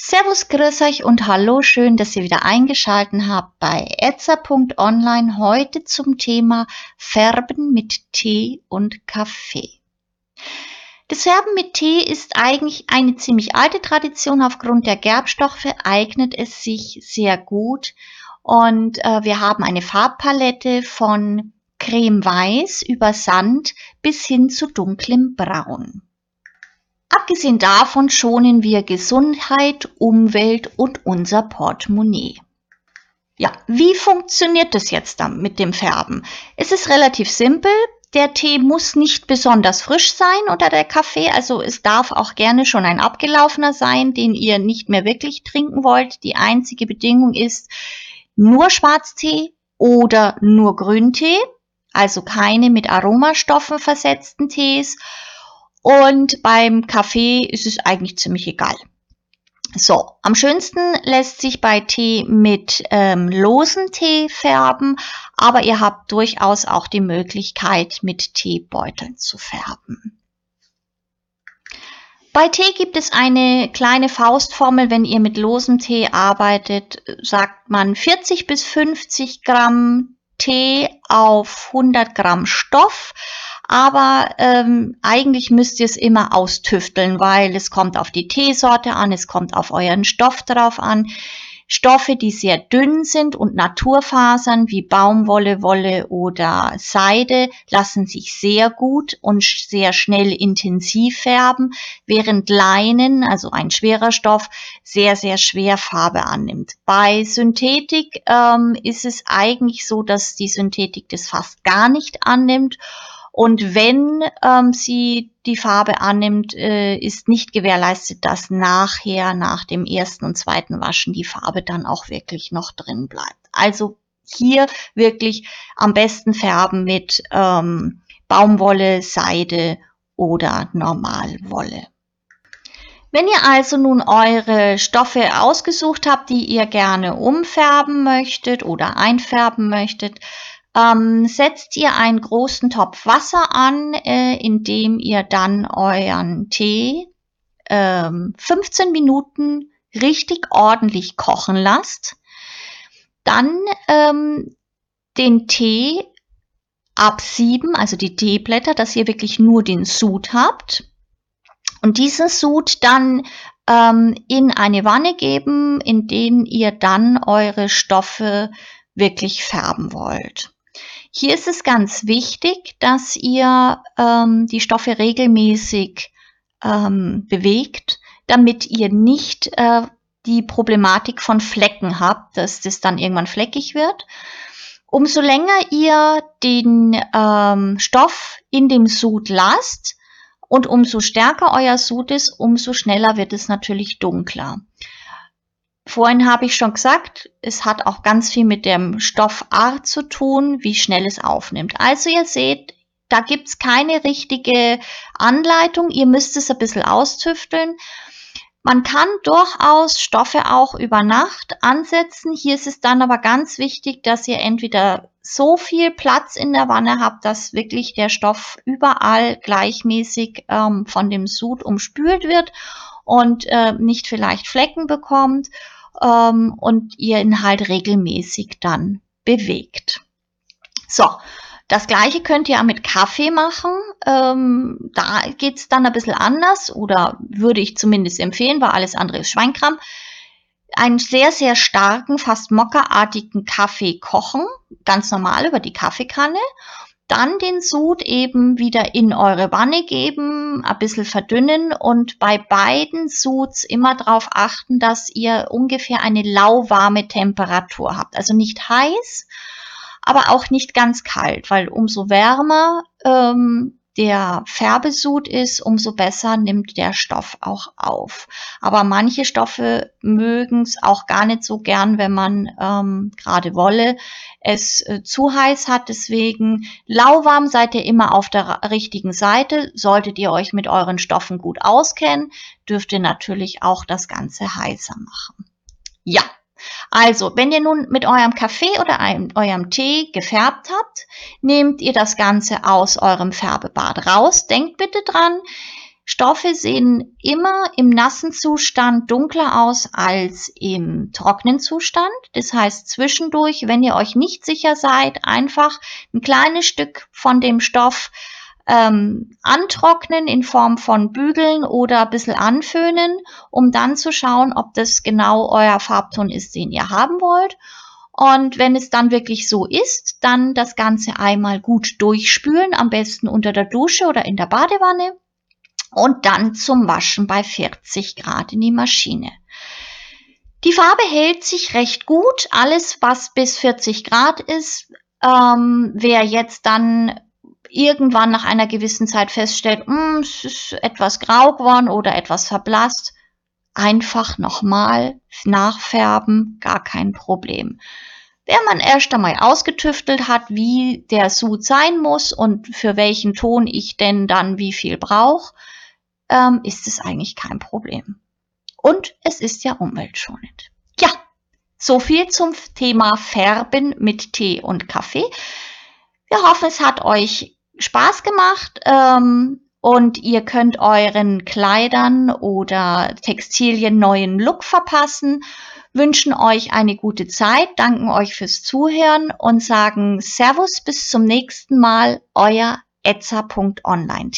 Servus, grüß euch und hallo, schön, dass ihr wieder eingeschaltet habt bei etzer.online heute zum Thema Färben mit Tee und Kaffee. Das Färben mit Tee ist eigentlich eine ziemlich alte Tradition. Aufgrund der Gerbstoffe eignet es sich sehr gut und äh, wir haben eine Farbpalette von Creme Weiß über Sand bis hin zu dunklem Braun. Abgesehen davon schonen wir Gesundheit, Umwelt und unser Portemonnaie. Ja, wie funktioniert das jetzt dann mit dem Färben? Es ist relativ simpel. Der Tee muss nicht besonders frisch sein oder der Kaffee, also es darf auch gerne schon ein abgelaufener sein, den ihr nicht mehr wirklich trinken wollt. Die einzige Bedingung ist nur Schwarztee oder nur Grüntee, also keine mit Aromastoffen versetzten Tees und beim Kaffee ist es eigentlich ziemlich egal. So, am schönsten lässt sich bei Tee mit ähm, losen Tee färben, aber ihr habt durchaus auch die Möglichkeit, mit Teebeuteln zu färben. Bei Tee gibt es eine kleine Faustformel, wenn ihr mit losem Tee arbeitet, sagt man 40 bis 50 Gramm Tee auf 100 Gramm Stoff aber ähm, eigentlich müsst ihr es immer austüfteln, weil es kommt auf die Teesorte an, es kommt auf euren Stoff drauf an. Stoffe, die sehr dünn sind und Naturfasern wie Baumwolle, Wolle oder Seide lassen sich sehr gut und sehr schnell intensiv färben, während Leinen, also ein schwerer Stoff, sehr, sehr schwer Farbe annimmt. Bei Synthetik ähm, ist es eigentlich so, dass die Synthetik das fast gar nicht annimmt und wenn ähm, sie die Farbe annimmt, äh, ist nicht gewährleistet, dass nachher, nach dem ersten und zweiten Waschen, die Farbe dann auch wirklich noch drin bleibt. Also hier wirklich am besten färben mit ähm, Baumwolle, Seide oder Normalwolle. Wenn ihr also nun eure Stoffe ausgesucht habt, die ihr gerne umfärben möchtet oder einfärben möchtet, ähm, setzt ihr einen großen Topf Wasser an, äh, in dem ihr dann euren Tee ähm, 15 Minuten richtig ordentlich kochen lasst. Dann ähm, den Tee absieben, also die Teeblätter, dass ihr wirklich nur den Sud habt. Und diesen Sud dann ähm, in eine Wanne geben, in den ihr dann eure Stoffe wirklich färben wollt. Hier ist es ganz wichtig, dass ihr ähm, die Stoffe regelmäßig ähm, bewegt, damit ihr nicht äh, die Problematik von Flecken habt, dass das dann irgendwann fleckig wird. Umso länger ihr den ähm, Stoff in dem Sud lasst und umso stärker euer Sud ist, umso schneller wird es natürlich dunkler. Vorhin habe ich schon gesagt, es hat auch ganz viel mit dem Stoffart zu tun, wie schnell es aufnimmt. Also ihr seht, da gibt es keine richtige Anleitung. Ihr müsst es ein bisschen austüfteln. Man kann durchaus Stoffe auch über Nacht ansetzen. Hier ist es dann aber ganz wichtig, dass ihr entweder so viel Platz in der Wanne habt, dass wirklich der Stoff überall gleichmäßig ähm, von dem Sud umspült wird und äh, nicht vielleicht Flecken bekommt ähm, und ihr ihn halt regelmäßig dann bewegt. So, das gleiche könnt ihr auch mit Kaffee machen. Ähm, da geht's dann ein bisschen anders oder würde ich zumindest empfehlen, weil alles andere ist Schweinkram. Einen sehr, sehr starken, fast mockerartigen Kaffee kochen, ganz normal über die Kaffeekanne dann den Sud eben wieder in eure Wanne geben, ein bisschen verdünnen und bei beiden Suds immer darauf achten, dass ihr ungefähr eine lauwarme Temperatur habt. Also nicht heiß, aber auch nicht ganz kalt, weil umso wärmer ähm, der Färbesud ist, umso besser nimmt der Stoff auch auf. Aber manche Stoffe mögen es auch gar nicht so gern, wenn man ähm, gerade Wolle es äh, zu heiß hat. Deswegen lauwarm seid ihr immer auf der richtigen Seite. Solltet ihr euch mit euren Stoffen gut auskennen, dürft ihr natürlich auch das Ganze heißer machen. Ja, also, wenn ihr nun mit eurem Kaffee oder einem, eurem Tee gefärbt habt, nehmt ihr das Ganze aus eurem Färbebad raus. Denkt bitte dran, Stoffe sehen immer im nassen Zustand dunkler aus als im trockenen Zustand. Das heißt, zwischendurch, wenn ihr euch nicht sicher seid, einfach ein kleines Stück von dem Stoff ähm, antrocknen in Form von Bügeln oder ein bisschen anföhnen, um dann zu schauen, ob das genau euer Farbton ist, den ihr haben wollt. Und wenn es dann wirklich so ist, dann das Ganze einmal gut durchspülen, am besten unter der Dusche oder in der Badewanne und dann zum Waschen bei 40 Grad in die Maschine. Die Farbe hält sich recht gut. Alles, was bis 40 Grad ist, ähm, wer jetzt dann irgendwann nach einer gewissen Zeit feststellt, hm, es ist etwas grau geworden oder etwas verblasst, einfach nochmal nachfärben, gar kein Problem. Wenn man erst einmal ausgetüftelt hat, wie der Sud sein muss und für welchen Ton ich denn dann wie viel brauche, ähm, ist es eigentlich kein Problem. Und es ist ja umweltschonend. Ja, so viel zum Thema Färben mit Tee und Kaffee. Wir hoffen, es hat euch Spaß gemacht ähm, und ihr könnt euren Kleidern oder Textilien neuen Look verpassen, wünschen euch eine gute Zeit, danken euch fürs Zuhören und sagen Servus bis zum nächsten Mal, euer etza.online.